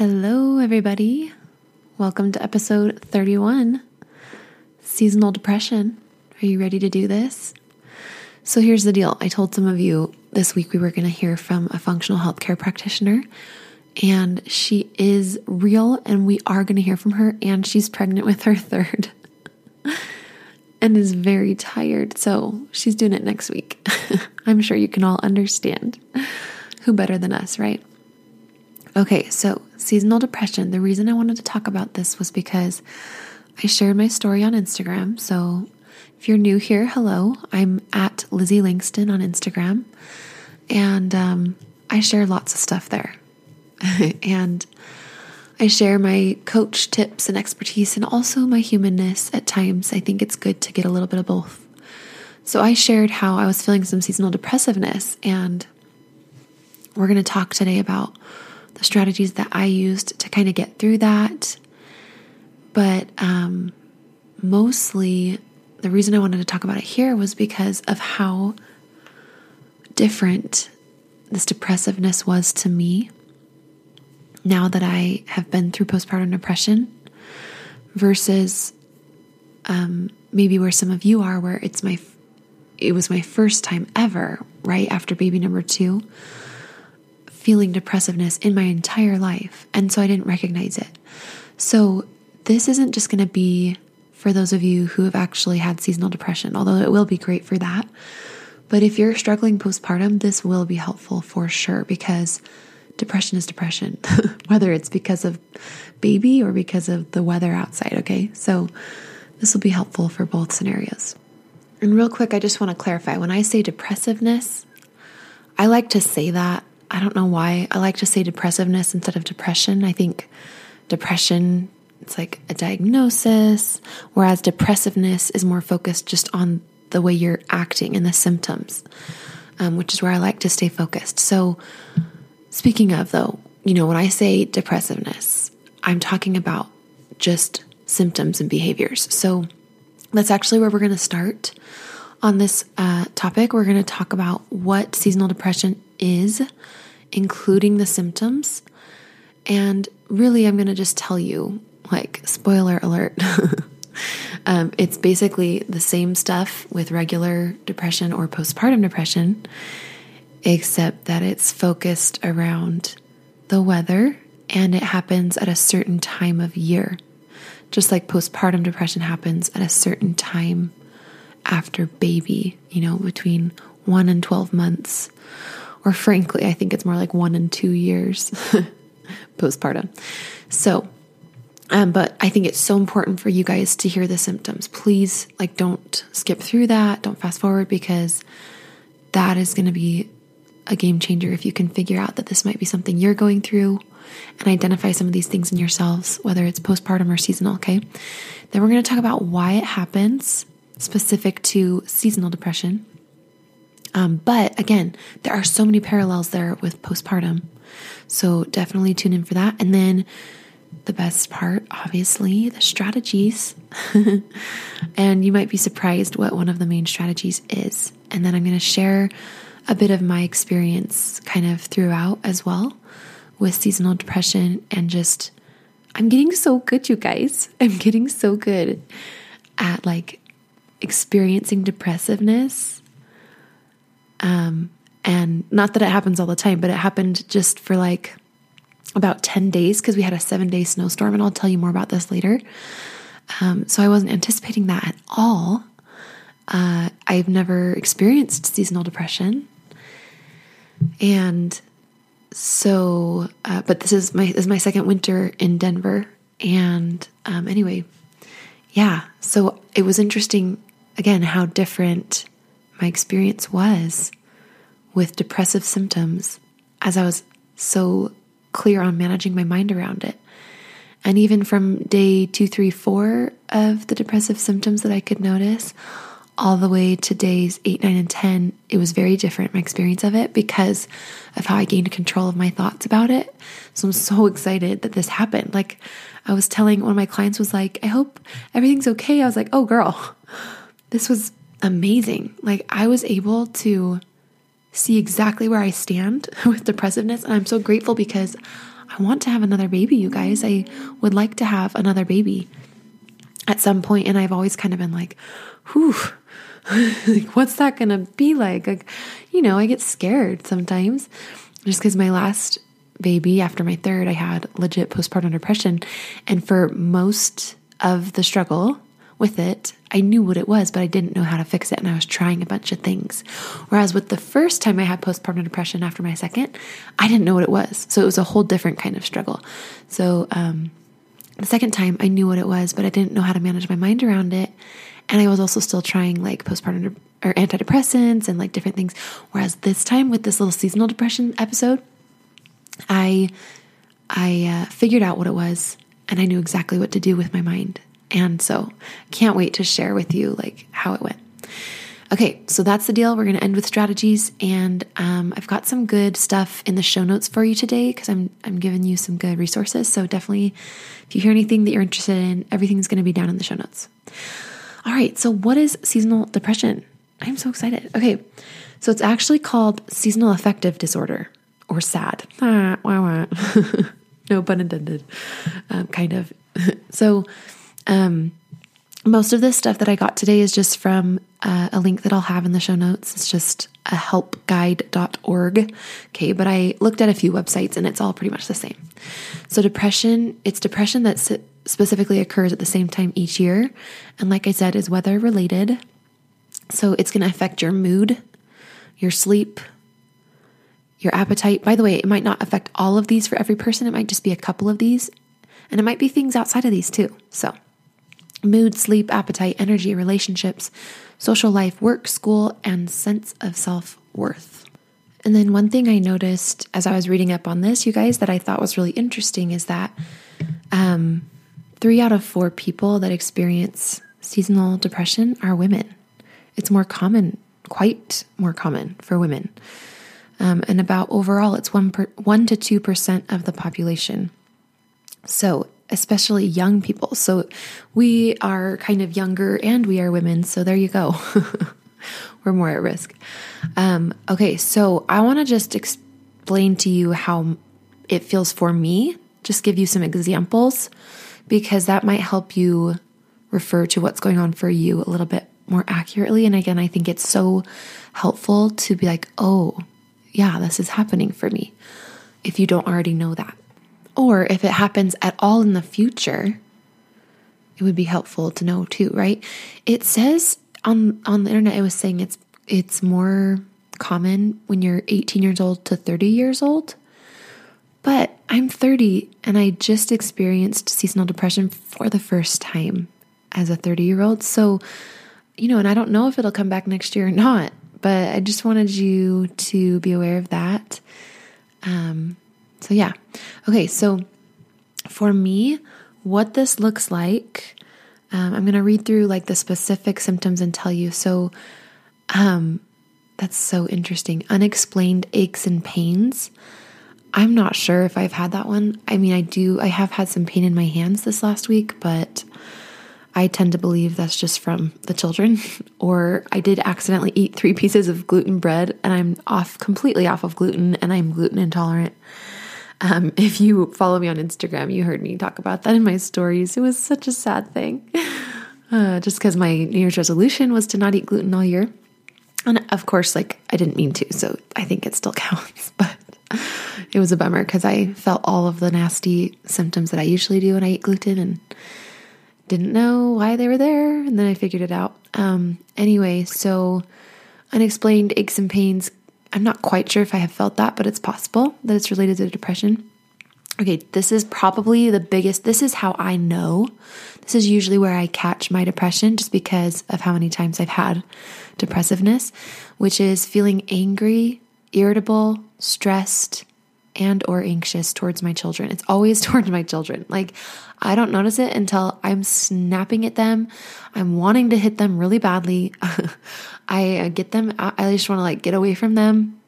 Hello, everybody. Welcome to episode 31 Seasonal Depression. Are you ready to do this? So, here's the deal I told some of you this week we were going to hear from a functional healthcare practitioner, and she is real, and we are going to hear from her, and she's pregnant with her third and is very tired. So, she's doing it next week. I'm sure you can all understand. Who better than us, right? Okay, so seasonal depression. The reason I wanted to talk about this was because I shared my story on Instagram. So if you're new here, hello. I'm at Lizzie Langston on Instagram. And um, I share lots of stuff there. and I share my coach tips and expertise and also my humanness at times. I think it's good to get a little bit of both. So I shared how I was feeling some seasonal depressiveness. And we're going to talk today about the strategies that I used to kind of get through that. But um, mostly, the reason I wanted to talk about it here was because of how different this depressiveness was to me now that I have been through postpartum depression versus um, maybe where some of you are, where it's my it was my first time ever, right after baby number two feeling depressiveness in my entire life. And so I didn't recognize it. So this isn't just going to be for those of you who have actually had seasonal depression, although it will be great for that. But if you're struggling postpartum, this will be helpful for sure because depression is depression, whether it's because of baby or because of the weather outside. Okay. So this will be helpful for both scenarios. And real quick, I just want to clarify when I say depressiveness, I like to say that I don't know why I like to say depressiveness instead of depression. I think depression it's like a diagnosis, whereas depressiveness is more focused just on the way you're acting and the symptoms, um, which is where I like to stay focused. So, speaking of though, you know, when I say depressiveness, I'm talking about just symptoms and behaviors. So, that's actually where we're going to start on this uh, topic. We're going to talk about what seasonal depression is including the symptoms. And really, I'm going to just tell you like, spoiler alert. um, it's basically the same stuff with regular depression or postpartum depression, except that it's focused around the weather and it happens at a certain time of year. Just like postpartum depression happens at a certain time after baby, you know, between one and 12 months or frankly, I think it's more like one and two years postpartum. So, um, but I think it's so important for you guys to hear the symptoms. Please, like, don't skip through that. Don't fast forward because that is going to be a game changer if you can figure out that this might be something you're going through and identify some of these things in yourselves, whether it's postpartum or seasonal. Okay. Then we're going to talk about why it happens specific to seasonal depression. Um, but again, there are so many parallels there with postpartum. So definitely tune in for that. And then the best part, obviously, the strategies. and you might be surprised what one of the main strategies is. And then I'm going to share a bit of my experience kind of throughout as well with seasonal depression and just, I'm getting so good, you guys. I'm getting so good at like experiencing depressiveness um, And not that it happens all the time, but it happened just for like about 10 days because we had a seven day snowstorm. And I'll tell you more about this later. Um, so I wasn't anticipating that at all. Uh, I've never experienced seasonal depression. And so, uh, but this is my this is my second winter in Denver, and um, anyway, yeah. So it was interesting again how different my experience was with depressive symptoms as I was so clear on managing my mind around it. And even from day two, three, four of the depressive symptoms that I could notice, all the way to days eight, nine, and 10, it was very different, my experience of it, because of how I gained control of my thoughts about it. So I'm so excited that this happened. Like, I was telling one of my clients, was like, I hope everything's okay. I was like, oh, girl, this was amazing. Like, I was able to see exactly where I stand with depressiveness. And I'm so grateful because I want to have another baby, you guys. I would like to have another baby at some point, And I've always kind of been like, whew, like, what's that going to be like? Like, you know, I get scared sometimes just because my last baby, after my third, I had legit postpartum depression. And for most of the struggle with it, I knew what it was, but I didn't know how to fix it. And I was trying a bunch of things. Whereas with the first time I had postpartum depression after my second, I didn't know what it was. So it was a whole different kind of struggle. So, um, the second time I knew what it was, but I didn't know how to manage my mind around it. And I was also still trying like postpartum or antidepressants and like different things. Whereas this time with this little seasonal depression episode, I I uh, figured out what it was and I knew exactly what to do with my mind. And so can't wait to share with you like how it went. Okay, so that's the deal. We're going to end with strategies, and um, I've got some good stuff in the show notes for you today because I'm I'm giving you some good resources. So definitely, if you hear anything that you're interested in, everything's going to be down in the show notes. All right, so what is seasonal depression? I'm so excited. Okay, so it's actually called seasonal affective disorder or SAD. Ah, wah, wah. no pun intended, um, kind of. so, um, most of this stuff that I got today is just from uh, a link that I'll have in the show notes. It's just a helpguide.org. Okay, but I looked at a few websites and it's all pretty much the same. So, depression, it's depression that specifically occurs at the same time each year. And like I said, is weather related. So, it's going to affect your mood, your sleep, your appetite. By the way, it might not affect all of these for every person, it might just be a couple of these. And it might be things outside of these too. So, mood, sleep, appetite, energy, relationships, social life, work, school, and sense of self worth. And then one thing I noticed as I was reading up on this, you guys, that I thought was really interesting is that um, three out of four people that experience seasonal depression are women. It's more common, quite more common for women. Um, and about overall, it's one per, one to two percent of the population. So especially young people. So we are kind of younger and we are women. So there you go. We're more at risk. Um, okay, so I want to just explain to you how it feels for me, just give you some examples because that might help you refer to what's going on for you a little bit more accurately. And again, I think it's so helpful to be like, oh, yeah, this is happening for me if you don't already know that. Or if it happens at all in the future, it would be helpful to know too, right? It says on on the internet it was saying it's it's more common when you're 18 years old to 30 years old. But I'm 30 and I just experienced seasonal depression for the first time as a 30 year old. So, you know, and I don't know if it'll come back next year or not, but I just wanted you to be aware of that. Um, so, yeah. Okay, so for me, what this looks like, um, I'm going to read through like the specific symptoms and tell you. So, um, that's so interesting. Unexplained aches and pains. I'm not sure if I've had that one. I mean, I do, I have had some pain in my hands this last week, but I tend to believe that's just from the children. or I did accidentally eat three pieces of gluten bread and I'm off, completely off of gluten and I'm gluten intolerant. Um, if you follow me on Instagram, you heard me talk about that in my stories. It was such a sad thing. Uh, just because my New Year's resolution was to not eat gluten all year. And of course, like I didn't mean to, so I think it still counts, but it was a bummer because I felt all of the nasty symptoms that I usually do when I eat gluten and didn't know why they were there. And then I figured it out. Um, anyway, so unexplained aches and pains. I'm not quite sure if I have felt that, but it's possible that it's related to depression. Okay, this is probably the biggest. This is how I know. This is usually where I catch my depression just because of how many times I've had depressiveness, which is feeling angry, irritable, stressed, and or anxious towards my children. It's always towards my children. Like I don't notice it until I'm snapping at them. I'm wanting to hit them really badly. I uh, get them I just want to like get away from them.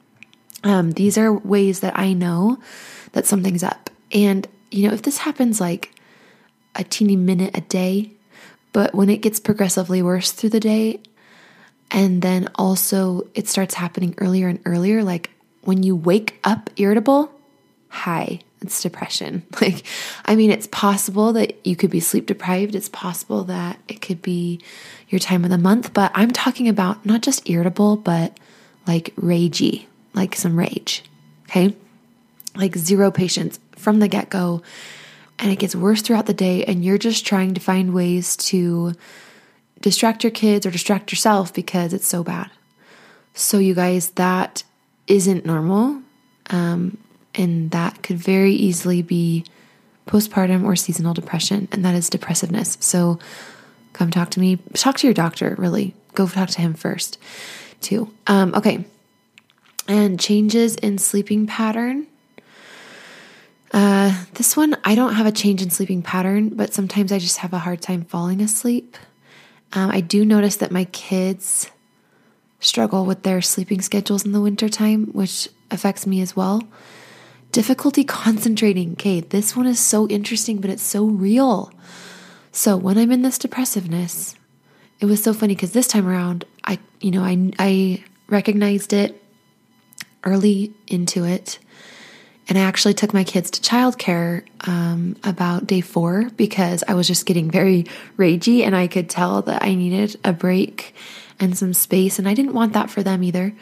Um, these are ways that I know that something's up. And, you know, if this happens like a teeny minute a day, but when it gets progressively worse through the day, and then also it starts happening earlier and earlier, like when you wake up irritable, hi, it's depression. Like, I mean, it's possible that you could be sleep deprived. It's possible that it could be your time of the month, but I'm talking about not just irritable, but like ragey, like some rage. Okay. Like zero patience from the get go. And it gets worse throughout the day. And you're just trying to find ways to distract your kids or distract yourself because it's so bad. So, you guys, that isn't normal. Um, and that could very easily be postpartum or seasonal depression, and that is depressiveness. So, come talk to me. Talk to your doctor, really. Go talk to him first, too. Um, okay. And changes in sleeping pattern. Uh, this one, I don't have a change in sleeping pattern, but sometimes I just have a hard time falling asleep. Um, I do notice that my kids struggle with their sleeping schedules in the wintertime, which affects me as well. Difficulty concentrating. Okay, this one is so interesting, but it's so real. So when I'm in this depressiveness, it was so funny because this time around, I, you know, I, I recognized it early into it and I actually took my kids to childcare um, about day four because I was just getting very ragey and I could tell that I needed a break and some space. And I didn't want that for them either.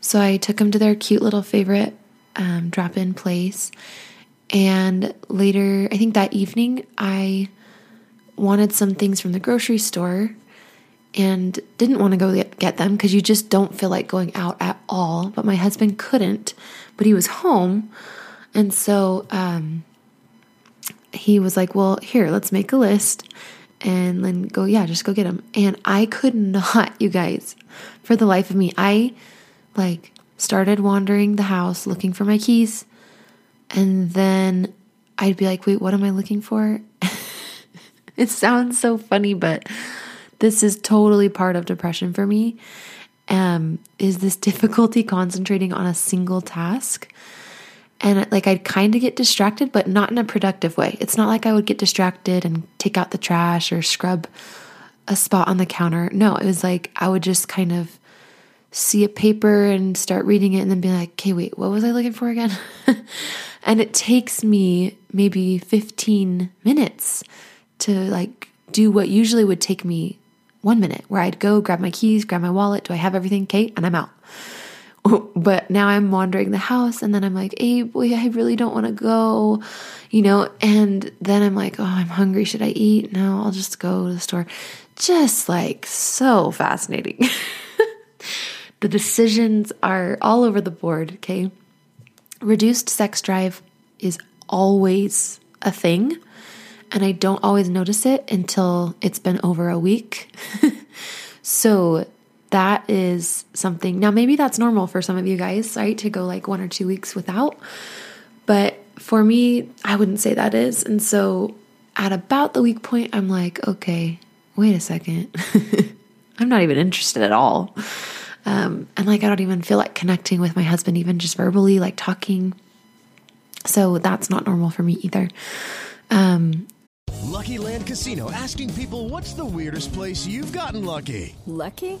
So I took them to their cute little favorite um, drop in place. And later, I think that evening, I wanted some things from the grocery store and didn't want to go get them because you just don't feel like going out at all. But my husband couldn't, but he was home. And so um, he was like, Well, here, let's make a list and then go, yeah, just go get them. And I could not, you guys, for the life of me, I like started wandering the house looking for my keys. And then I'd be like, wait, what am I looking for? it sounds so funny, but this is totally part of depression for me. Um, is this difficulty concentrating on a single task? and like I'd kind of get distracted, but not in a productive way. It's not like I would get distracted and take out the trash or scrub a spot on the counter. No, it was like I would just kind of see a paper and start reading it and then be like, okay, wait, what was I looking for again? and it takes me maybe 15 minutes to like do what usually would take me one minute, where I'd go grab my keys, grab my wallet. Do I have everything, Kate? And I'm out. but now I'm wandering the house and then I'm like, hey, boy, I really don't want to go, you know, and then I'm like, oh, I'm hungry. Should I eat? No, I'll just go to the store. Just like so fascinating. the decisions are all over the board, okay? Reduced sex drive is always a thing, and I don't always notice it until it's been over a week. so that is something. Now, maybe that's normal for some of you guys, right? To go like one or two weeks without. But for me, I wouldn't say that is. And so at about the week point, I'm like, okay, wait a second. I'm not even interested at all. Um, and like, I don't even feel like connecting with my husband, even just verbally, like talking. So that's not normal for me either. Um, Lucky Land Casino asking people what's the weirdest place you've gotten lucky? Lucky?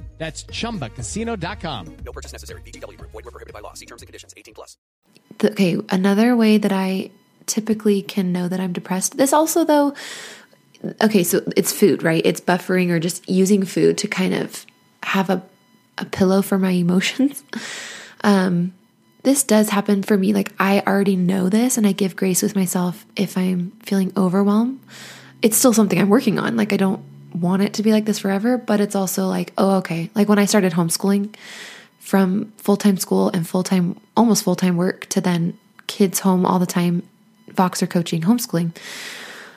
That's chumbacasino.com. No purchase necessary. VGW Group. Void were prohibited by law. See terms and conditions. 18 plus. Okay, another way that I typically can know that I'm depressed. This also, though, okay, so it's food, right? It's buffering or just using food to kind of have a, a pillow for my emotions. Um, this does happen for me. Like, I already know this and I give grace with myself if I'm feeling overwhelmed. It's still something I'm working on. Like, I don't want it to be like this forever, but it's also like, oh, okay. Like, when I started homeschooling, from full time school and full time, almost full time work to then kids home all the time, Voxer coaching, homeschooling.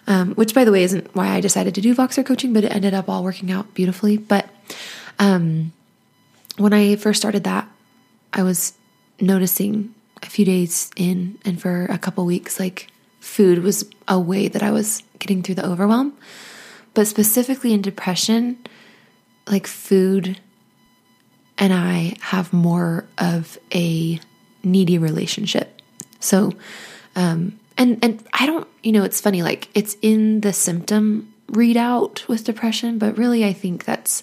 Um, which, by the way, isn't why I decided to do Voxer coaching, but it ended up all working out beautifully. But um, when I first started that, I was noticing a few days in and for a couple weeks, like food was a way that I was getting through the overwhelm. But specifically in depression, like food and I have more of a needy relationship. So, um, and and I don't, you know, it's funny. Like it's in the symptom readout with depression, but really, I think that's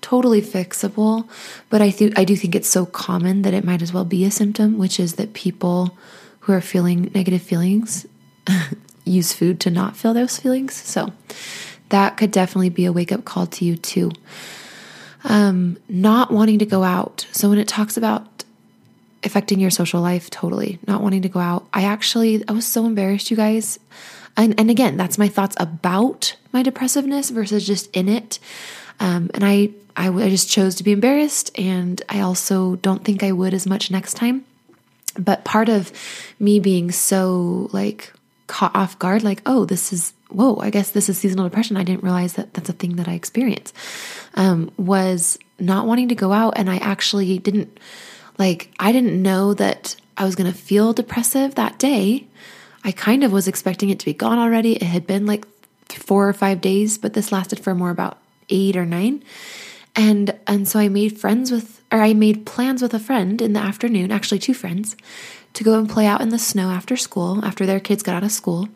totally fixable. But I think I do think it's so common that it might as well be a symptom, which is that people who are feeling negative feelings use food to not feel those feelings. So that could definitely be a wake up call to you too um, not wanting to go out. So when it talks about affecting your social life, totally not wanting to go out. I actually I was so embarrassed, you guys. And and again, that's my thoughts about my depressiveness versus just in it. Um, and I, I I just chose to be embarrassed, and I also don't think I would as much next time. But part of me being so like caught off guard, like, oh, this is whoa, I guess this is seasonal depression. I didn't realize that that's a thing that I experience. Um, was not wanting to go out, and I actually didn't like. I didn't know that I was going to feel depressive that day. I kind of was expecting it to be gone already. It had been like four or five days, but this lasted for more about eight or nine. And and so I made friends with or I made plans with a friend in the afternoon, actually two friends, to go and play out in the snow after school, after their kids got out of school.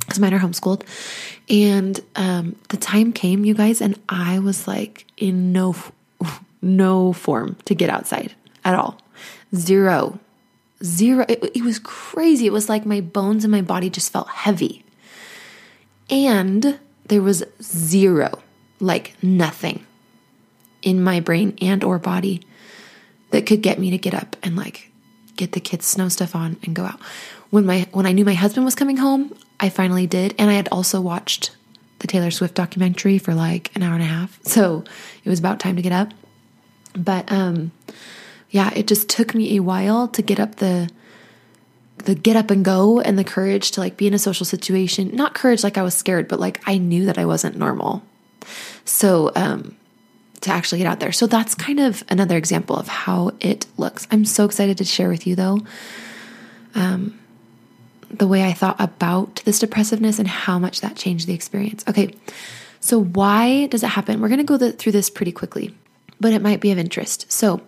Because mine are homeschooled. And um, the time came, you guys, and I was like in no no form to get outside at all. Zero. Zero. It, it was crazy. It was like my bones and my body just felt heavy. And there was zero, like nothing in my brain and or body that could get me to get up and like get the kids snow stuff on and go out. When my when I knew my husband was coming home, I finally did and I had also watched the Taylor Swift documentary for like an hour and a half. So, it was about time to get up. But um yeah, it just took me a while to get up the the get up and go and the courage to like be in a social situation. Not courage like I was scared, but like I knew that I wasn't normal. So, um to actually get out there. So that's kind of another example of how it looks. I'm so excited to share with you though. Um the way I thought about this depressiveness and how much that changed the experience. Okay. So why does it happen? We're going to go the, through this pretty quickly, but it might be of interest. So,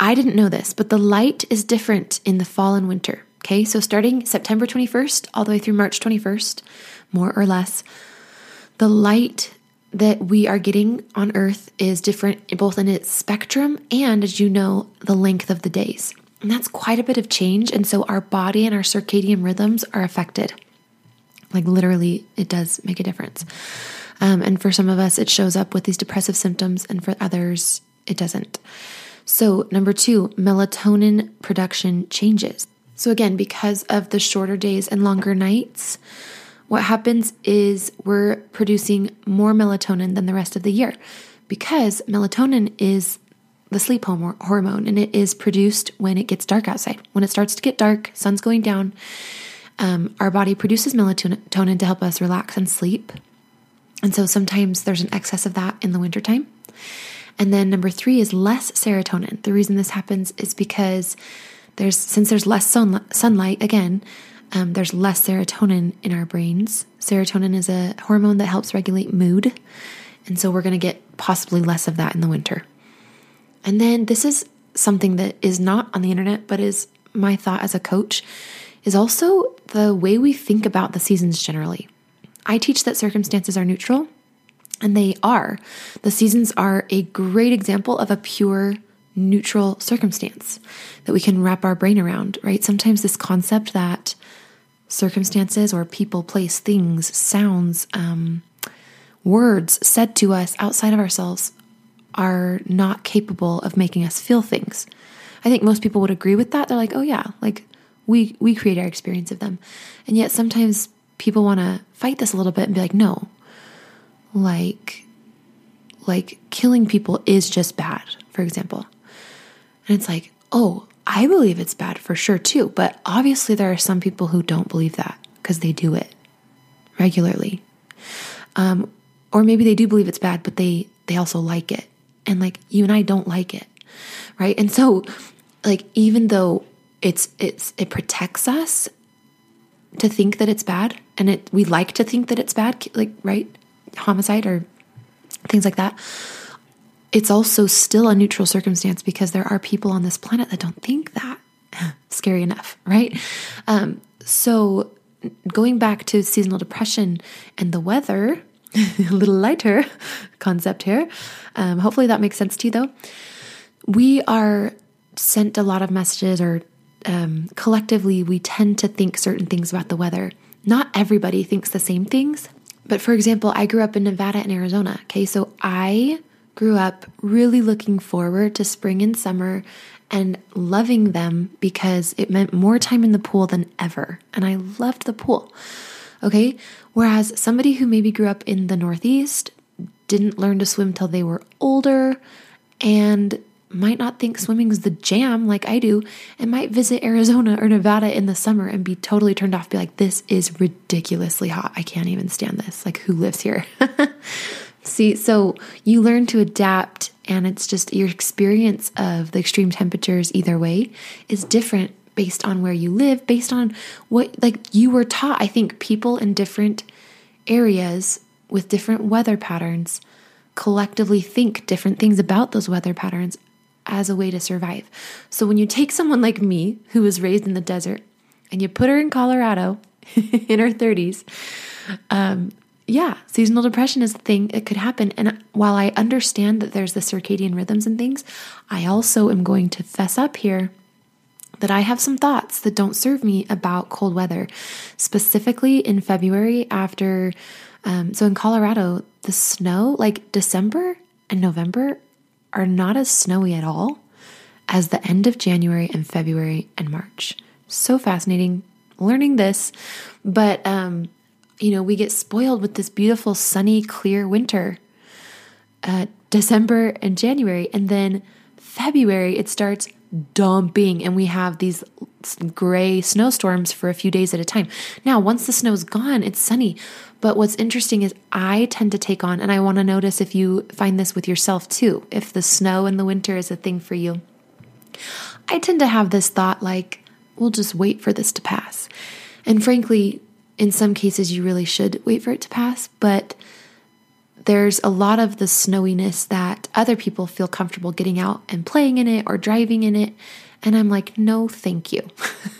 I didn't know this, but the light is different in the fall and winter. Okay, so starting September 21st all the way through March 21st, more or less, the light that we are getting on Earth is different both in its spectrum and, as you know, the length of the days. And that's quite a bit of change. And so our body and our circadian rhythms are affected. Like literally, it does make a difference. Um, and for some of us, it shows up with these depressive symptoms, and for others, it doesn't. So, number two, melatonin production changes. So, again, because of the shorter days and longer nights, what happens is we're producing more melatonin than the rest of the year because melatonin is the sleep hormone and it is produced when it gets dark outside. When it starts to get dark, sun's going down, um, our body produces melatonin to help us relax and sleep. And so sometimes there's an excess of that in the wintertime. And then number three is less serotonin. The reason this happens is because there's since there's less sun, sunlight again, um, there's less serotonin in our brains. Serotonin is a hormone that helps regulate mood, and so we're going to get possibly less of that in the winter. And then this is something that is not on the internet, but is my thought as a coach, is also the way we think about the seasons generally. I teach that circumstances are neutral, and they are. The seasons are a great example of a pure neutral circumstance that we can wrap our brain around, right? Sometimes this concept that circumstances or people, place, things, sounds, um, words said to us outside of ourselves are not capable of making us feel things. I think most people would agree with that. They're like, "Oh yeah, like we we create our experience of them." And yet sometimes people want to fight this a little bit and be like, "No. Like like killing people is just bad, for example." And it's like, "Oh, I believe it's bad for sure too, but obviously there are some people who don't believe that because they do it regularly. Um, or maybe they do believe it's bad, but they they also like it. And like you and I don't like it. Right? And so like even though it's it's it protects us to think that it's bad and it we like to think that it's bad like right homicide or things like that it's also still a neutral circumstance because there are people on this planet that don't think that. Scary enough, right? Um, so, going back to seasonal depression and the weather, a little lighter concept here. Um, hopefully, that makes sense to you, though. We are sent a lot of messages, or um, collectively, we tend to think certain things about the weather. Not everybody thinks the same things. But for example, I grew up in Nevada and Arizona. Okay, so I grew up really looking forward to spring and summer and loving them because it meant more time in the pool than ever. And I loved the pool. Okay. Whereas somebody who maybe grew up in the Northeast didn't learn to swim till they were older and might not think swimming's the jam like I do and might visit Arizona or Nevada in the summer and be totally turned off, be like, this is ridiculously hot. I can't even stand this. Like, who lives here? See, so you learn to adapt, and it's just your experience of the extreme temperatures, either way, is different based on where you live, based on what, like, you were taught. I think people in different areas with different weather patterns collectively think different things about those weather patterns as a way to survive. So when you take someone like me, who was raised in the desert, and you put her in Colorado in her 30s, um, yeah, seasonal depression is a thing. It could happen. And while I understand that there's the circadian rhythms and things, I also am going to fess up here that I have some thoughts that don't serve me about cold weather, specifically in February after. Um, so in Colorado, the snow, like December and November, are not as snowy at all as the end of January and February and March. So fascinating learning this. But um, you know, we get spoiled with this beautiful, sunny, clear winter. Uh, December and January, and then February, it starts dumping, and we have these gray snowstorms for a few days at a time. Now, once the snow is gone, it's sunny. But what's interesting is I tend to take on, and I want to notice if you find this with yourself too, if the snow in the winter is a thing for you. I tend to have this thought like, we'll just wait for this to pass. And frankly, in some cases, you really should wait for it to pass, but there's a lot of the snowiness that other people feel comfortable getting out and playing in it or driving in it. And I'm like, no, thank you.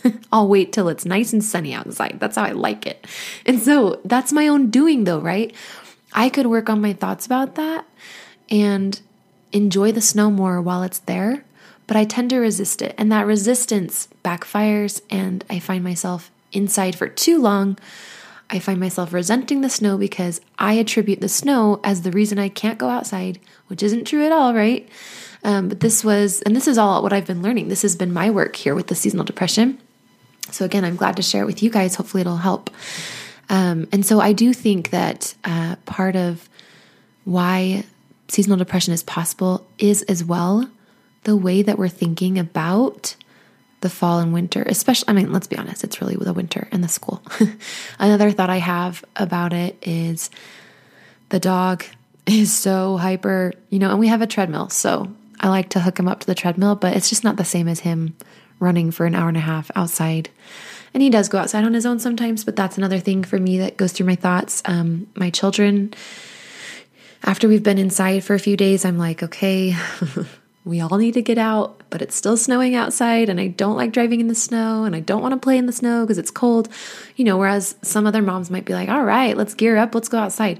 I'll wait till it's nice and sunny outside. That's how I like it. And so that's my own doing, though, right? I could work on my thoughts about that and enjoy the snow more while it's there, but I tend to resist it. And that resistance backfires, and I find myself inside for too long, I find myself resenting the snow because I attribute the snow as the reason I can't go outside, which isn't true at all, right? Um, but this was, and this is all what I've been learning. This has been my work here with the seasonal depression. So, again, I'm glad to share it with you guys. Hopefully, it'll help. Um, and so, I do think that uh, part of why seasonal depression is possible is as well the way that we're thinking about the fall and winter, especially, I mean, let's be honest, it's really the winter and the school. Another thought I have about it is the dog is so hyper, you know, and we have a treadmill. So I like to hook him up to the treadmill, but it's just not the same as him running for an hour and a half outside. And he does go outside on his own sometimes, but that's another thing for me that goes through my thoughts. Um, my children, after we've been inside for a few days, I'm like, okay, we all need to get out, but it's still snowing outside, and I don't like driving in the snow, and I don't want to play in the snow because it's cold, you know. Whereas some other moms might be like, all right, let's gear up, let's go outside.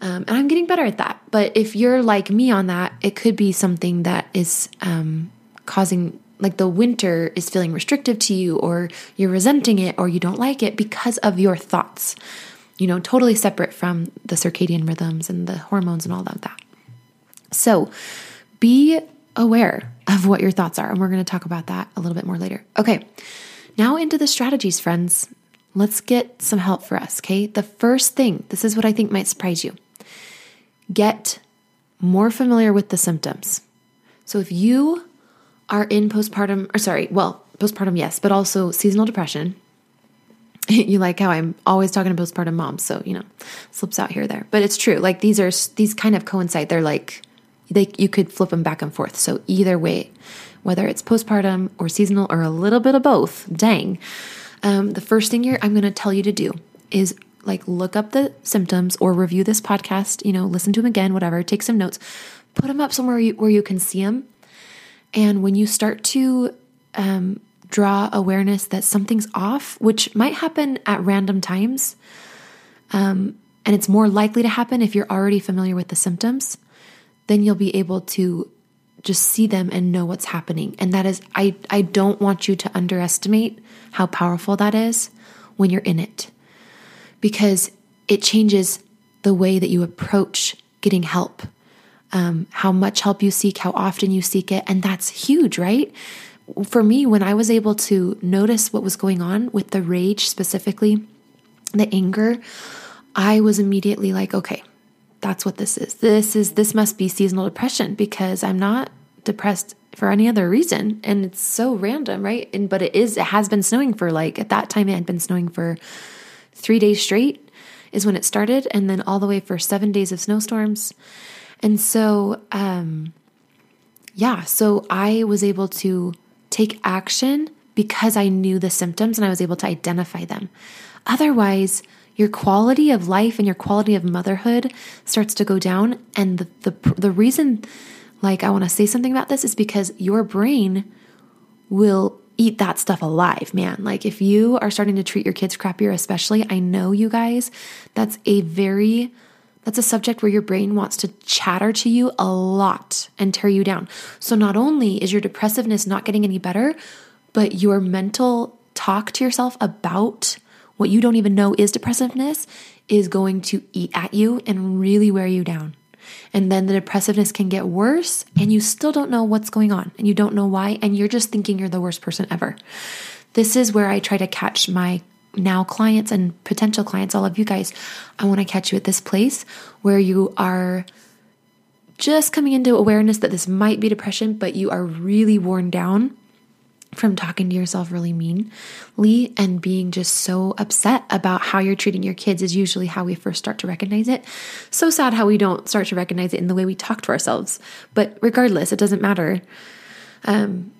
Um, and I'm getting better at that. But if you're like me on that, it could be something that is um, causing, like the winter is feeling restrictive to you, or you're resenting it, or you don't like it because of your thoughts, you know, totally separate from the circadian rhythms and the hormones and all of that. So be aware of what your thoughts are. And we're going to talk about that a little bit more later. Okay, now into the strategies, friends. Let's get some help for us, okay? The first thing, this is what I think might surprise you get more familiar with the symptoms. So if you are in postpartum, or sorry, well, postpartum, yes, but also seasonal depression. you like how I'm always talking to postpartum moms, so you know, slips out here there. But it's true. Like these are these kind of coincide. They're like they you could flip them back and forth. So either way, whether it's postpartum or seasonal or a little bit of both, dang. Um, the first thing you're, I'm going to tell you to do is like look up the symptoms or review this podcast, you know, listen to them again, whatever, take some notes, put them up somewhere you, where you can see them. And when you start to um, draw awareness that something's off, which might happen at random times, um, and it's more likely to happen if you're already familiar with the symptoms, then you'll be able to just see them and know what's happening. And that is, I, I don't want you to underestimate how powerful that is when you're in it because it changes the way that you approach getting help, um, how much help you seek, how often you seek it. And that's huge, right? For me, when I was able to notice what was going on with the rage specifically, the anger, I was immediately like, okay, that's what this is. This is this must be seasonal depression because I'm not depressed for any other reason and it's so random, right? And but it is it has been snowing for like at that time it had been snowing for three days straight is when it started, and then all the way for seven days of snowstorms. And so, um, yeah, so I was able to take action because I knew the symptoms and I was able to identify them. Otherwise, your quality of life and your quality of motherhood starts to go down. And the, the, the reason, like, I want to say something about this is because your brain will eat that stuff alive, man. Like if you are starting to treat your kids crappier, especially, I know you guys, that's a very that's a subject where your brain wants to chatter to you a lot and tear you down. So not only is your depressiveness not getting any better, but your mental talk to yourself about what you don't even know is depressiveness is going to eat at you and really wear you down. And then the depressiveness can get worse, and you still don't know what's going on, and you don't know why, and you're just thinking you're the worst person ever. This is where I try to catch my now clients and potential clients, all of you guys. I want to catch you at this place where you are just coming into awareness that this might be depression, but you are really worn down from talking to yourself really meanly and being just so upset about how you're treating your kids is usually how we first start to recognize it. So sad how we don't start to recognize it in the way we talk to ourselves. But regardless, it doesn't matter. Um,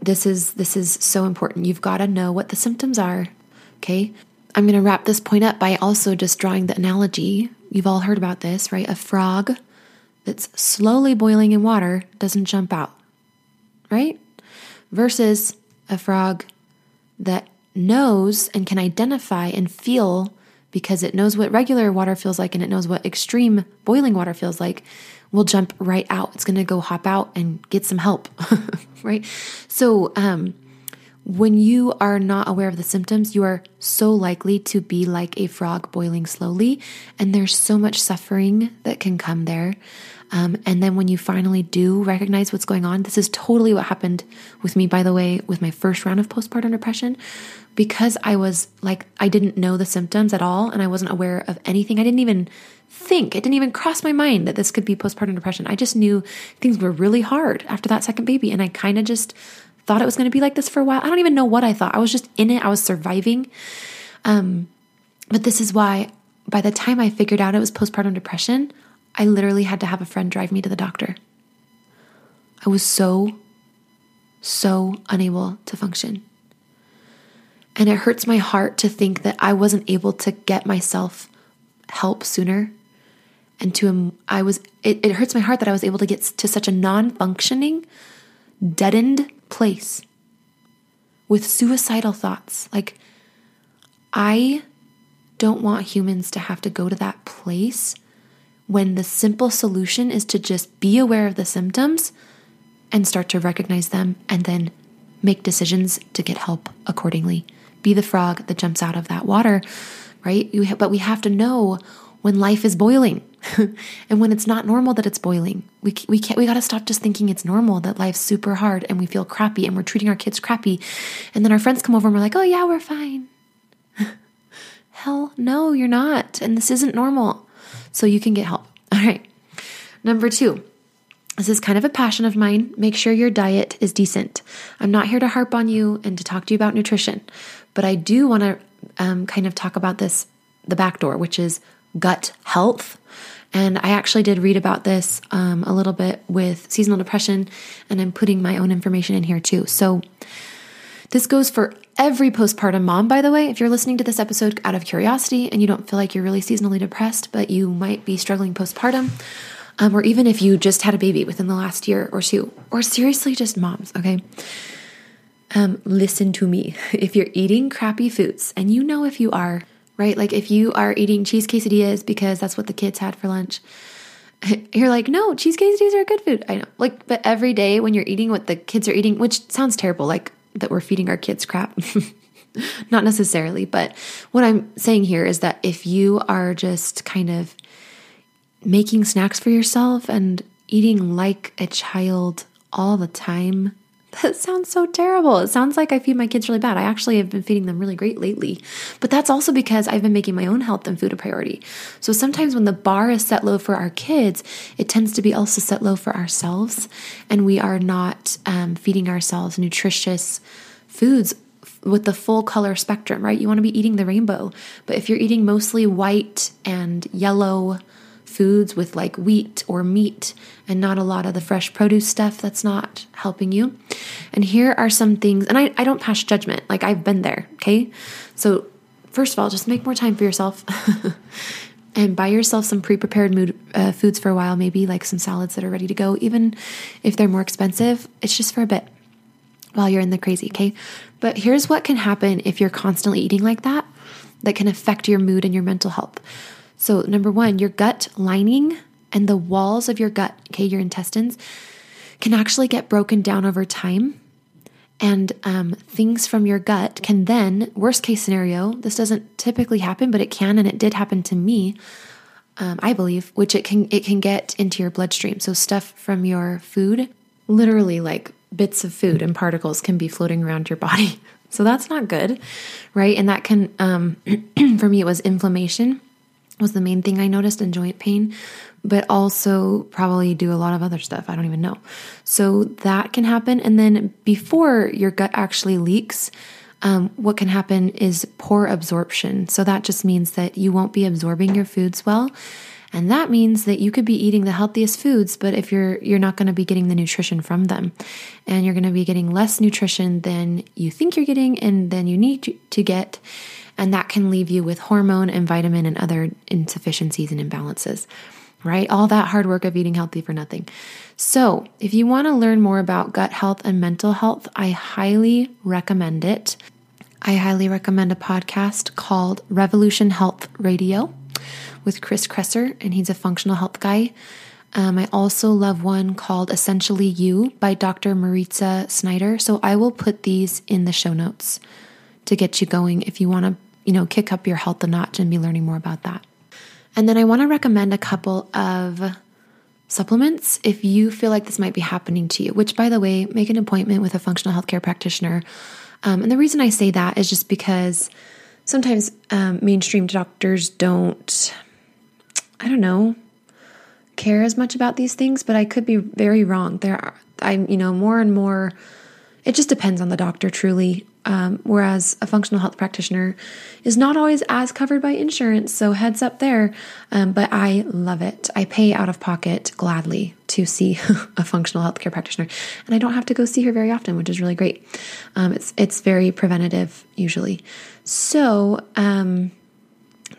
this is this is so important. You've got to know what the symptoms are. Okay. I'm going to wrap this point up by also just drawing the analogy. You've all heard about this, right? A frog that's slowly boiling in water doesn't jump out, right? Versus a frog that knows and can identify and feel because it knows what regular water feels like and it knows what extreme boiling water feels like will jump right out. It's going to go hop out and get some help right? So um when you are not aware of the symptoms, you are so likely to be like a frog boiling slowly. And there's so much suffering that can come there. Um, and then when you finally do recognize what's going on, this is totally what happened with me, by the way, with my first round of postpartum depression. Because I was like, I didn't know the symptoms at all and I wasn't aware of anything. I didn't even think, it didn't even cross my mind that this could be postpartum depression. I just knew things were really hard after that second baby. And I kind of just thought it was going to be like this for a while. I don't even know what I thought. I was just in it. I was surviving. Um, but this is why by the time I figured out it was postpartum depression, I literally had to have a friend drive me to the doctor. I was so, so unable to function. And it hurts my heart to think that I wasn't able to get myself help sooner. And to, I was, it, it hurts my heart that I was able to get to such a non functioning, deadened place with suicidal thoughts. Like, I don't want humans to have to go to that place when the simple solution is to just be aware of the symptoms and start to recognize them and then make decisions to get help accordingly. Be the frog that jumps out of that water, right? but we have to know when life is boiling and when it's not normal that it's boiling. We, we can't, we got to stop just thinking it's normal that life's super hard and we feel crappy and we're treating our kids crappy. And then our friends come over and we're like, oh, yeah, we're fine. Hell no, you're not. And this isn't normal. So you can get help. All right. Number two, this is kind of a passion of mine. Make sure your diet is decent. I'm not here to harp on you and to talk to you about nutrition, but I do want to um, kind of talk about this the back door, which is gut health. And I actually did read about this um, a little bit with seasonal depression, and I'm putting my own information in here too. So, this goes for every postpartum mom, by the way. If you're listening to this episode out of curiosity and you don't feel like you're really seasonally depressed, but you might be struggling postpartum, um, or even if you just had a baby within the last year or two, or seriously just moms, okay? Um, listen to me. If you're eating crappy foods, and you know if you are, right? Like if you are eating cheese quesadillas because that's what the kids had for lunch, you're like, no, cheese quesadillas are good food. I know. Like, but every day when you're eating what the kids are eating, which sounds terrible, like that we're feeding our kids crap. Not necessarily, but what I'm saying here is that if you are just kind of making snacks for yourself and eating like a child all the time, that sounds so terrible. It sounds like I feed my kids really bad. I actually have been feeding them really great lately. But that's also because I've been making my own health and food a priority. So sometimes when the bar is set low for our kids, it tends to be also set low for ourselves. And we are not um, feeding ourselves nutritious foods with the full color spectrum, right? You want to be eating the rainbow. But if you're eating mostly white and yellow foods with like wheat or meat and not a lot of the fresh produce stuff, that's not helping you. And here are some things, and I, I don't pass judgment, like I've been there, okay? So, first of all, just make more time for yourself. and buy yourself some pre-prepared mood, uh, foods for a while maybe like some salads that are ready to go even if they're more expensive it's just for a bit while you're in the crazy, okay? But here's what can happen if you're constantly eating like that that can affect your mood and your mental health. So, number one, your gut lining and the walls of your gut, okay, your intestines, can actually get broken down over time. And um, things from your gut can then, worst case scenario, this doesn't typically happen, but it can, and it did happen to me. Um, I believe, which it can it can get into your bloodstream. So stuff from your food, literally like bits of food and particles can be floating around your body. So that's not good, right? And that can, um, for me, it was inflammation was the main thing I noticed in joint pain, but also probably do a lot of other stuff. I don't even know. So that can happen. And then before your gut actually leaks, um, what can happen is poor absorption. So that just means that you won't be absorbing your foods well. And that means that you could be eating the healthiest foods, but if you're you're not going to be getting the nutrition from them. And you're going to be getting less nutrition than you think you're getting and than you need to get. And that can leave you with hormone and vitamin and other insufficiencies and imbalances. Right? All that hard work of eating healthy for nothing. So, if you want to learn more about gut health and mental health, I highly recommend it. I highly recommend a podcast called Revolution Health Radio with Chris Kresser, and he's a functional health guy. Um, I also love one called Essentially You by Dr. Mariza Snyder. So I will put these in the show notes to get you going if you want to, you know, kick up your health a notch and be learning more about that. And then I want to recommend a couple of supplements if you feel like this might be happening to you, which, by the way, make an appointment with a functional healthcare practitioner. Um, and the reason I say that is just because sometimes um, mainstream doctors don't I don't know, care as much about these things, but I could be very wrong. There are, I'm, you know, more and more it just depends on the doctor, truly. Um, whereas a functional health practitioner is not always as covered by insurance, so heads up there. Um, but I love it. I pay out of pocket gladly to see a functional healthcare practitioner, and I don't have to go see her very often, which is really great. Um, it's it's very preventative usually. So um,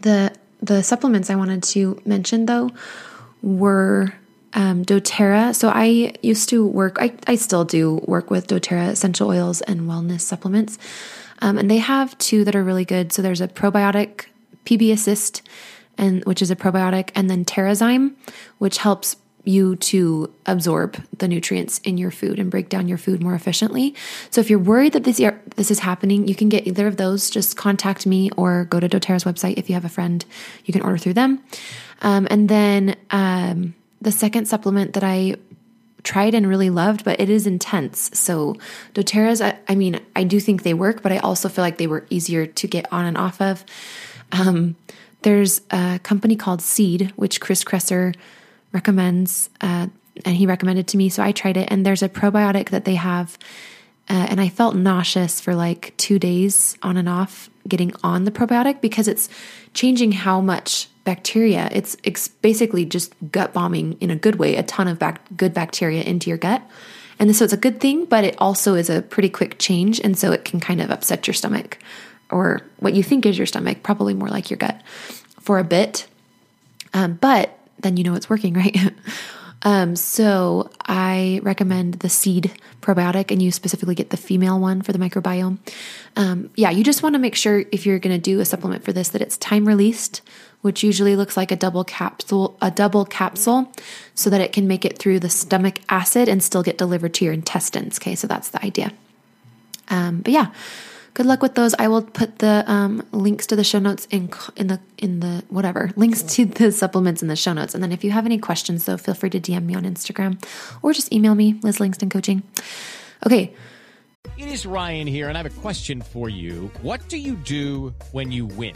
the the supplements I wanted to mention though were um, doTERRA. So I used to work, I, I still do work with doTERRA essential oils and wellness supplements. Um, and they have two that are really good. So there's a probiotic PB Assist, and which is a probiotic, and then Terrazyme, which helps you to absorb the nutrients in your food and break down your food more efficiently. So if you're worried that this this is happening, you can get either of those. Just contact me or go to DoTerra's website. If you have a friend, you can order through them. Um, and then um, the second supplement that I tried and really loved, but it is intense. So doTERRA's, I, I, mean, I do think they work, but I also feel like they were easier to get on and off of. Um, there's a company called Seed, which Chris Kresser recommends, uh, and he recommended to me. So I tried it, and there's a probiotic that they have. Uh, and I felt nauseous for like two days on and off getting on the probiotic because it's changing how much bacteria. It's, it's basically just gut bombing in a good way, a ton of good bacteria into your gut. And so it's a good thing, but it also is a pretty quick change. And so it can kind of upset your stomach or what you think is your stomach, probably more like your gut for a bit. Um, but then you know it's working, right? Um, so I recommend the seed probiotic, and you specifically get the female one for the microbiome. Um, yeah, you just want to make sure if you're going to do a supplement for this that it's time released, which usually looks like a double capsule, a double capsule, so that it can make it through the stomach acid and still get delivered to your intestines. Okay, so that's the idea. Um, but yeah, good luck with those. I will put the um, links to the show notes in in the in the whatever links to the supplements in the show notes. And then if you have any questions, though, feel free to DM me on Instagram or just email me, Liz Langston Coaching. Okay. It is Ryan here, and I have a question for you. What do you do when you win?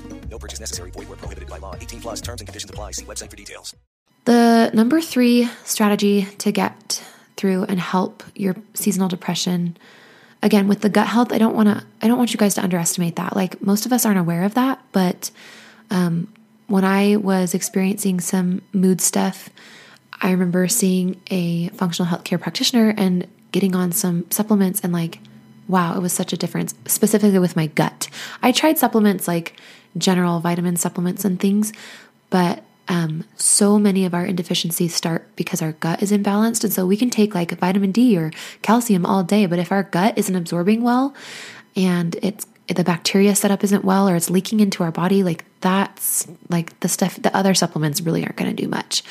No purchase necessary. Void were prohibited by law. 18 plus terms and conditions apply. See website for details. The number three strategy to get through and help your seasonal depression. Again, with the gut health, I don't want to. I don't want you guys to underestimate that. Like most of us aren't aware of that, but um, when I was experiencing some mood stuff, I remember seeing a functional healthcare practitioner and getting on some supplements, and like, wow, it was such a difference. Specifically with my gut, I tried supplements like general vitamin supplements and things, but um, so many of our indeficiencies start because our gut is imbalanced. And so we can take like vitamin D or calcium all day, but if our gut isn't absorbing well and it's the bacteria setup isn't well or it's leaking into our body, like that's like the stuff, the other supplements really aren't going to do much.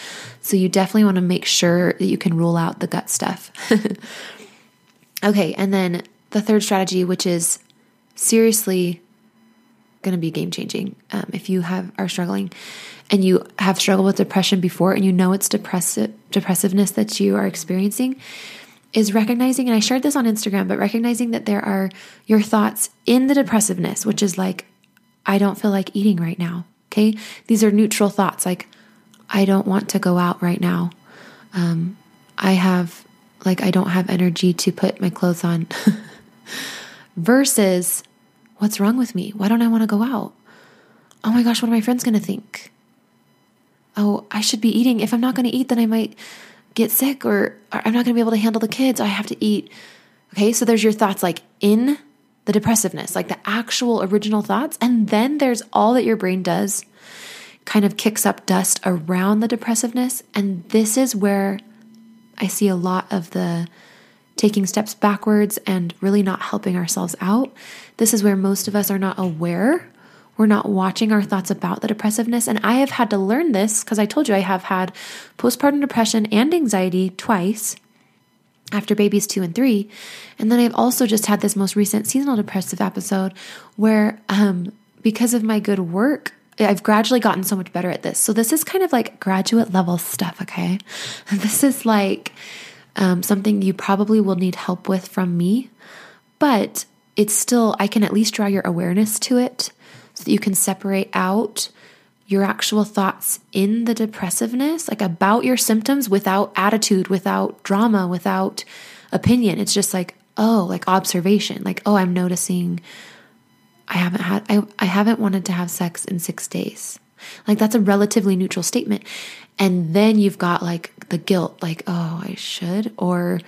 So you definitely want to make sure that you can rule out the gut stuff. okay. And then the third strategy, which is seriously going to be game changing. Um, if you have are struggling and you have struggled with depression before and you know it's depressive depressiveness that you are experiencing, is recognizing, and I shared this on Instagram, but recognizing that there are your thoughts in the depressiveness, which is like, I don't feel like eating right now. Okay. These are neutral thoughts like, I don't want to go out right now. Um, I have, like, I don't have energy to put my clothes on. Versus, What's wrong with me? Why don't I want to go out? Oh my gosh, what are my friends going to think? Oh, I should be eating. If I'm not going to eat, then I might get sick or I'm not going to be able to handle the kids. I have to eat. Okay, so there's your thoughts like in the depressiveness, like the actual original thoughts. And then there's all that your brain does kind of kicks up dust around the depressiveness. And this is where I see a lot of the taking steps backwards and really not helping ourselves out. This is where most of us are not aware. We're not watching our thoughts about the depressiveness. And I have had to learn this because I told you I have had postpartum depression and anxiety twice after babies two and three. And then I've also just had this most recent seasonal depressive episode where, um, because of my good work, I've gradually gotten so much better at this. So this is kind of like graduate level stuff, okay? This is like um, something you probably will need help with from me, but it's still, I can at least draw your awareness to it so that you can separate out your actual thoughts in the depressiveness, like about your symptoms without attitude, without drama, without opinion. It's just like, oh, like observation, like, oh, I'm noticing I haven't had I, I haven't wanted to have sex in six days. Like that's a relatively neutral statement. And then you've got like the guilt, like, oh, I should, or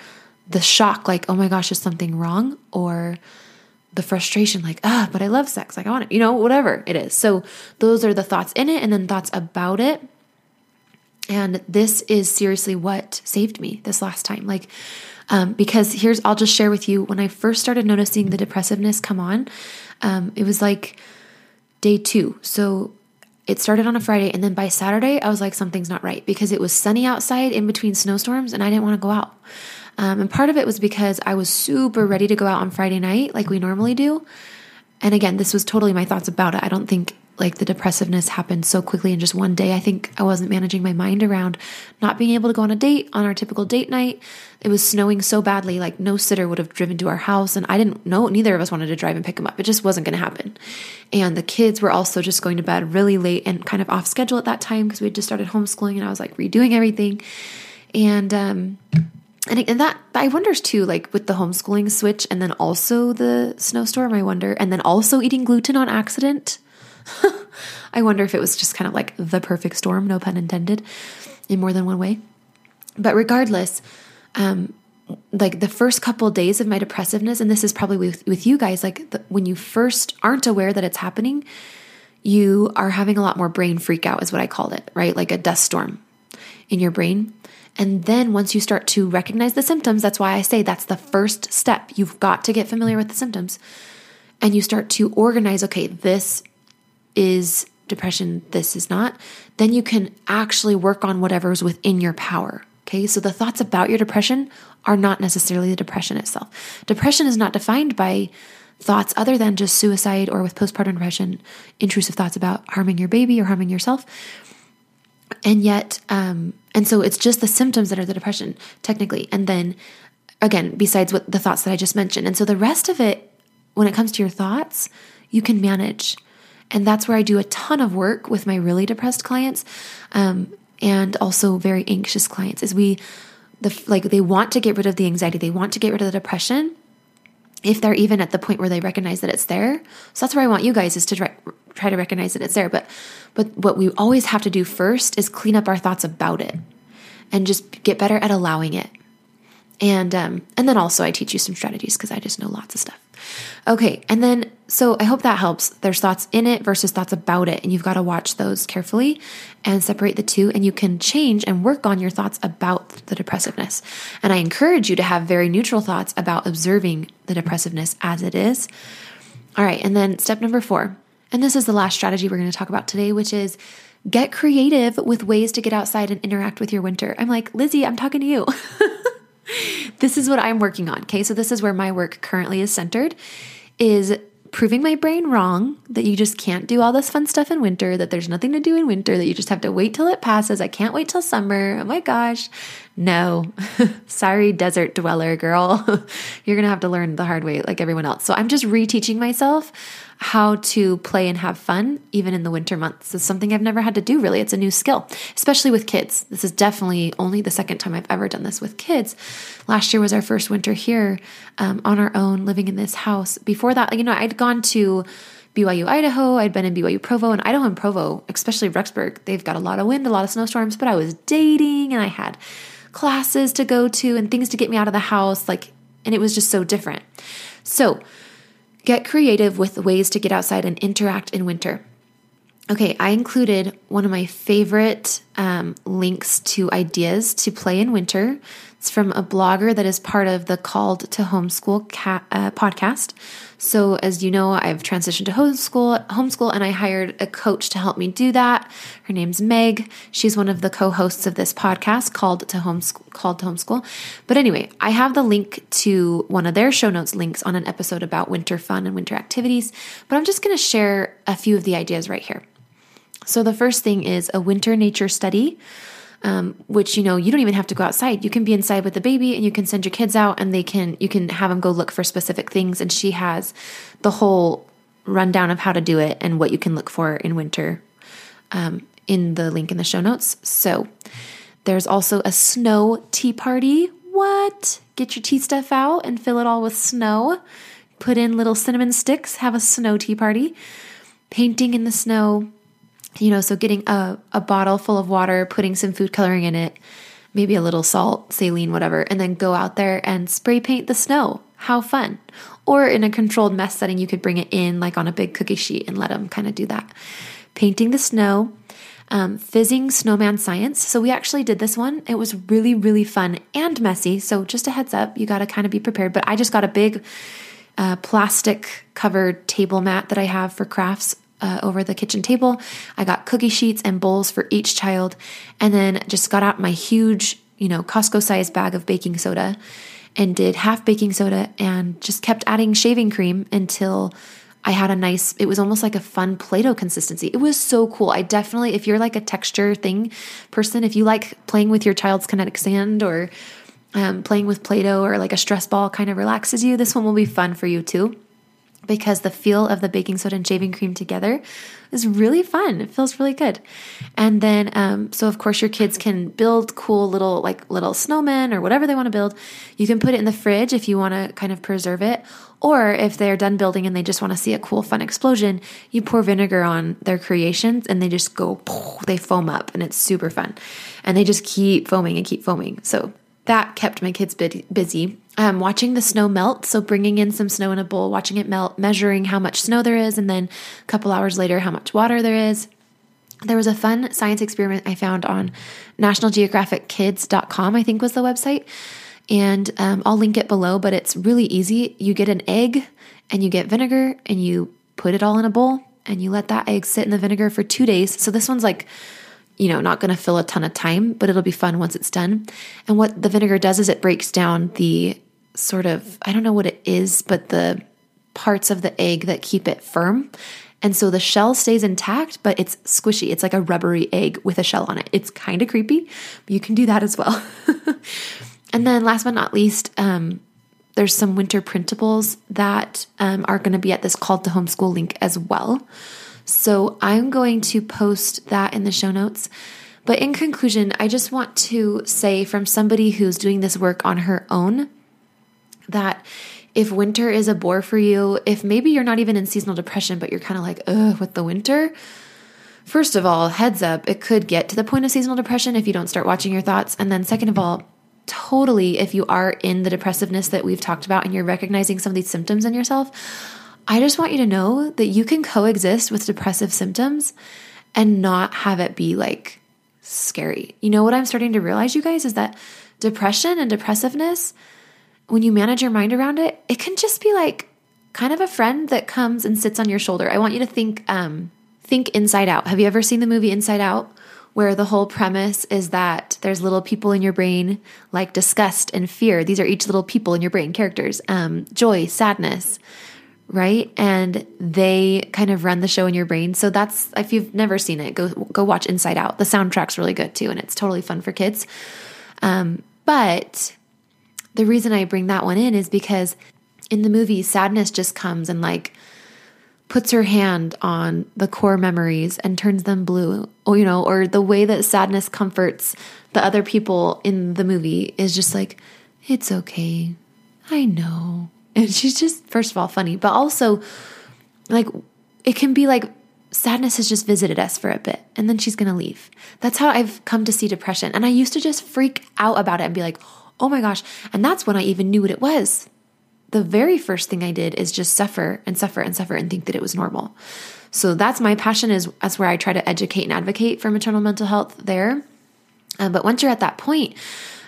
the shock, like, oh my gosh, is something wrong? Or the frustration, like, ah, but I love sex. Like, I want it, you know, whatever it is. So, those are the thoughts in it and then thoughts about it. And this is seriously what saved me this last time. Like, um, because here's, I'll just share with you when I first started noticing the depressiveness come on, um, it was like day two. So, it started on a Friday, and then by Saturday, I was like, something's not right because it was sunny outside in between snowstorms, and I didn't want to go out. Um, and part of it was because I was super ready to go out on Friday night, like we normally do. And again, this was totally my thoughts about it. I don't think like the depressiveness happened so quickly in just one day. I think I wasn't managing my mind around not being able to go on a date on our typical date night. It was snowing so badly, like no sitter would have driven to our house. And I didn't know, neither of us wanted to drive and pick him up. It just wasn't going to happen. And the kids were also just going to bed really late and kind of off schedule at that time because we had just started homeschooling and I was like redoing everything. And, um, and, and that I wonders too, like with the homeschooling switch and then also the snowstorm, I wonder, and then also eating gluten on accident. I wonder if it was just kind of like the perfect storm, no pun intended, in more than one way. But regardless, um, like the first couple of days of my depressiveness, and this is probably with, with you guys, like the, when you first aren't aware that it's happening, you are having a lot more brain freak out, is what I called it, right? Like a dust storm in your brain. And then once you start to recognize the symptoms, that's why I say that's the first step. You've got to get familiar with the symptoms. And you start to organize okay, this is depression, this is not. Then you can actually work on whatever's within your power. Okay, so the thoughts about your depression are not necessarily the depression itself. Depression is not defined by thoughts other than just suicide or with postpartum depression, intrusive thoughts about harming your baby or harming yourself. And yet, um, and so it's just the symptoms that are the depression, technically. And then again, besides what the thoughts that I just mentioned. And so the rest of it, when it comes to your thoughts, you can manage. And that's where I do a ton of work with my really depressed clients um, and also very anxious clients. Is we, the like, they want to get rid of the anxiety, they want to get rid of the depression, if they're even at the point where they recognize that it's there. So that's where I want you guys is to try, try to recognize that it's there. But but what we always have to do first is clean up our thoughts about it and just get better at allowing it. And um, and then also I teach you some strategies because I just know lots of stuff. Okay, and then so I hope that helps. There's thoughts in it versus thoughts about it, and you've got to watch those carefully and separate the two. And you can change and work on your thoughts about the depressiveness. And I encourage you to have very neutral thoughts about observing the depressiveness as it is. All right, and then step number four, and this is the last strategy we're going to talk about today, which is get creative with ways to get outside and interact with your winter. I'm like, Lizzie, I'm talking to you. this is what I'm working on. Okay. So this is where my work currently is centered is proving my brain wrong that you just can't do all this fun stuff in winter, that there's nothing to do in winter, that you just have to wait till it passes. I can't wait till summer. Oh my gosh. No. Sorry, desert dweller girl. You're going to have to learn the hard way like everyone else. So I'm just reteaching myself how to play and have fun even in the winter months. It's something I've never had to do really. It's a new skill, especially with kids. This is definitely only the second time I've ever done this with kids. Last year was our first winter here um, on our own, living in this house. Before that, you know, I'd gone to BYU, Idaho. I'd been in BYU Provo and Idaho and Provo, especially Rexburg. They've got a lot of wind, a lot of snowstorms, but I was dating and I had classes to go to and things to get me out of the house. Like, and it was just so different. So, Get creative with ways to get outside and interact in winter. Okay, I included one of my favorite um, links to ideas to play in winter. It's from a blogger that is part of the Called to Homeschool ca- uh, podcast. So, as you know, I've transitioned to homeschool, homeschool, and I hired a coach to help me do that. Her name's Meg. She's one of the co-hosts of this podcast called to homeschool. Called to homeschool. But anyway, I have the link to one of their show notes links on an episode about winter fun and winter activities. But I'm just going to share a few of the ideas right here. So, the first thing is a winter nature study. Um, which you know you don't even have to go outside. You can be inside with the baby and you can send your kids out and they can you can have them go look for specific things. And she has the whole rundown of how to do it and what you can look for in winter um, in the link in the show notes. So there's also a snow tea party. What? Get your tea stuff out and fill it all with snow. Put in little cinnamon sticks. Have a snow tea party. Painting in the snow you know, so getting a, a bottle full of water, putting some food coloring in it, maybe a little salt, saline, whatever, and then go out there and spray paint the snow. How fun. Or in a controlled mess setting, you could bring it in like on a big cookie sheet and let them kind of do that. Painting the snow, um, fizzing snowman science. So we actually did this one. It was really, really fun and messy. So just a heads up, you got to kind of be prepared. But I just got a big uh, plastic covered table mat that I have for crafts uh, over the kitchen table. I got cookie sheets and bowls for each child, and then just got out my huge, you know, Costco sized bag of baking soda and did half baking soda and just kept adding shaving cream until I had a nice, it was almost like a fun Play Doh consistency. It was so cool. I definitely, if you're like a texture thing person, if you like playing with your child's kinetic sand or um, playing with Play Doh or like a stress ball kind of relaxes you, this one will be fun for you too because the feel of the baking soda and shaving cream together is really fun. It feels really good. And then, um, so of course, your kids can build cool little, like little snowmen or whatever they want to build. You can put it in the fridge if you want to kind of preserve it. Or if they're done building and they just want to see a cool, fun explosion, you pour vinegar on their creations and they just go, they foam up and it's super fun. And they just keep foaming and keep foaming. So that kept my kids busy. Um, watching the snow melt, so bringing in some snow in a bowl, watching it melt, measuring how much snow there is, and then a couple hours later, how much water there is. There was a fun science experiment I found on nationalgeographickids.com, I think was the website. And um, I'll link it below, but it's really easy. You get an egg and you get vinegar and you put it all in a bowl and you let that egg sit in the vinegar for two days. So this one's like you know, not going to fill a ton of time, but it'll be fun once it's done. And what the vinegar does is it breaks down the sort of, I don't know what it is, but the parts of the egg that keep it firm. And so the shell stays intact, but it's squishy. It's like a rubbery egg with a shell on it. It's kind of creepy, but you can do that as well. and then last but not least, um, there's some winter printables that um, are going to be at this call to homeschool link as well. So I'm going to post that in the show notes. But in conclusion, I just want to say from somebody who's doing this work on her own that if winter is a bore for you, if maybe you're not even in seasonal depression, but you're kind of like, ugh, with the winter, first of all, heads up, it could get to the point of seasonal depression if you don't start watching your thoughts. And then, second of all, totally, if you are in the depressiveness that we've talked about and you're recognizing some of these symptoms in yourself, I just want you to know that you can coexist with depressive symptoms and not have it be like scary. You know what I'm starting to realize, you guys, is that depression and depressiveness, when you manage your mind around it, it can just be like kind of a friend that comes and sits on your shoulder. I want you to think um think Inside Out. Have you ever seen the movie Inside Out? Where the whole premise is that there's little people in your brain like disgust and fear. These are each little people in your brain, characters. Um, joy, sadness, right? And they kind of run the show in your brain. So that's if you've never seen it, go go watch Inside Out. The soundtrack's really good too, and it's totally fun for kids. Um, but the reason I bring that one in is because in the movie, sadness just comes and like puts her hand on the core memories and turns them blue. Or you know, or the way that sadness comforts the other people in the movie is just like, it's okay. I know. And she's just, first of all, funny, but also like it can be like sadness has just visited us for a bit and then she's going to leave. That's how I've come to see depression. And I used to just freak out about it and be like, oh my gosh. And that's when I even knew what it was the very first thing I did is just suffer and suffer and suffer and think that it was normal. So that's my passion is that's where I try to educate and advocate for maternal mental health there. Um, but once you're at that point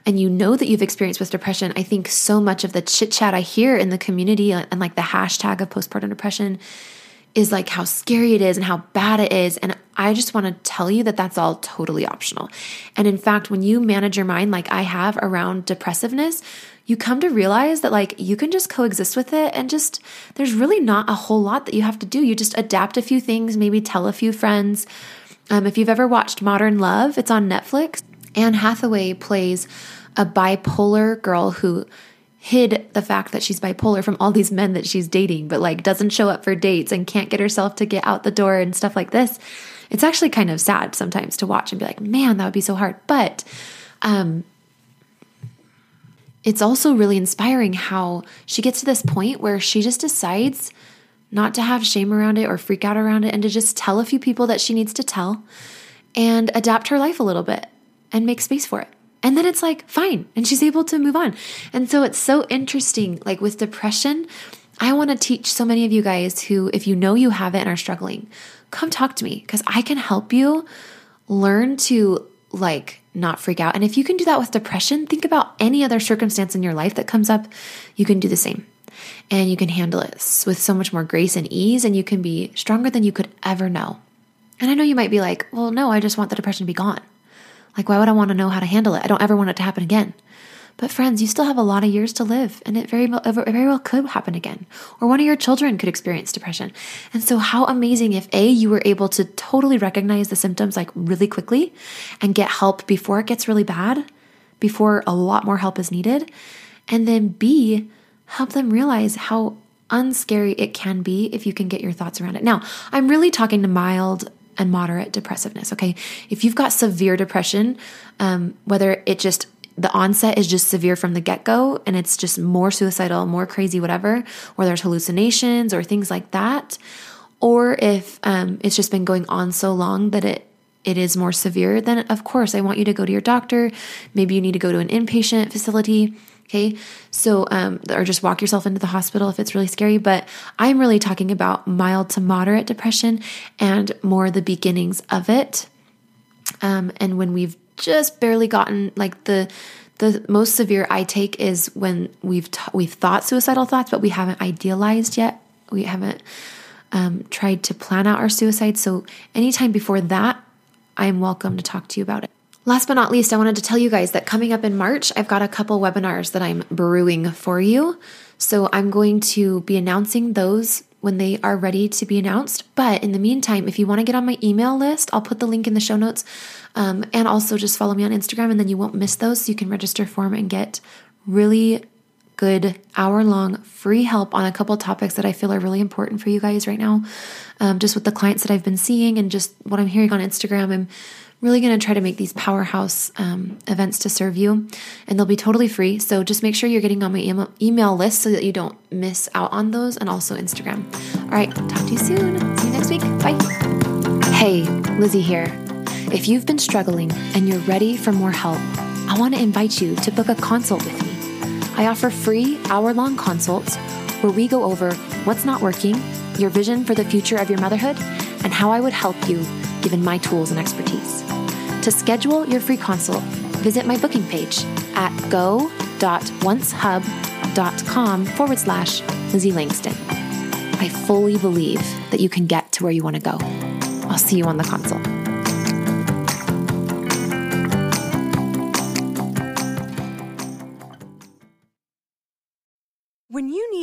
and you know that you've experienced with depression, I think so much of the chit chat I hear in the community and like the hashtag of postpartum depression is like how scary it is and how bad it is. And I just want to tell you that that's all totally optional. And in fact, when you manage your mind like I have around depressiveness, you come to realize that like you can just coexist with it and just there's really not a whole lot that you have to do. You just adapt a few things, maybe tell a few friends. Um, if you've ever watched Modern Love, it's on Netflix. Anne Hathaway plays a bipolar girl who hid the fact that she's bipolar from all these men that she's dating, but like doesn't show up for dates and can't get herself to get out the door and stuff like this. It's actually kind of sad sometimes to watch and be like, man, that would be so hard. But um, it's also really inspiring how she gets to this point where she just decides not to have shame around it or freak out around it and to just tell a few people that she needs to tell and adapt her life a little bit and make space for it. And then it's like, fine. And she's able to move on. And so it's so interesting. Like with depression, I want to teach so many of you guys who, if you know you have it and are struggling, come talk to me because I can help you learn to like not freak out. And if you can do that with depression, think about any other circumstance in your life that comes up, you can do the same. And you can handle it with so much more grace and ease, and you can be stronger than you could ever know. And I know you might be like, well, no, I just want the depression to be gone. Like, why would I want to know how to handle it? I don't ever want it to happen again. But friends, you still have a lot of years to live, and it very, very well could happen again. Or one of your children could experience depression. And so, how amazing if A, you were able to totally recognize the symptoms like really quickly and get help before it gets really bad, before a lot more help is needed. And then B, help them realize how unscary it can be if you can get your thoughts around it. Now, I'm really talking to mild and moderate depressiveness. Okay. If you've got severe depression, um, whether it just the onset is just severe from the get go and it's just more suicidal, more crazy, whatever, or there's hallucinations or things like that, or if um, it's just been going on so long that it it is more severe, then of course I want you to go to your doctor. Maybe you need to go to an inpatient facility. Okay. So, um, or just walk yourself into the hospital if it's really scary. But I'm really talking about mild to moderate depression and more the beginnings of it. Um, and when we've just barely gotten like the, the most severe I take is when we've t- we've thought suicidal thoughts, but we haven't idealized yet. We haven't um, tried to plan out our suicide. So anytime before that, I am welcome to talk to you about it. Last but not least, I wanted to tell you guys that coming up in March, I've got a couple webinars that I'm brewing for you. So I'm going to be announcing those when they are ready to be announced. But in the meantime, if you want to get on my email list, I'll put the link in the show notes. Um, and also just follow me on Instagram, and then you won't miss those. So you can register for them and get really good hour long free help on a couple topics that I feel are really important for you guys right now. Um, just with the clients that I've been seeing and just what I'm hearing on Instagram. I'm really going to try to make these powerhouse um, events to serve you, and they'll be totally free. So just make sure you're getting on my email, email list so that you don't miss out on those, and also Instagram. All right, talk to you soon. See you next week. Bye. Hey, Lizzie here. If you've been struggling and you're ready for more help, I want to invite you to book a consult with me. I offer free hour long consults where we go over what's not working, your vision for the future of your motherhood, and how I would help you given my tools and expertise. To schedule your free consult, visit my booking page at go.oncehub.com forward slash Lizzie Langston. I fully believe that you can get to where you want to go. I'll see you on the consult.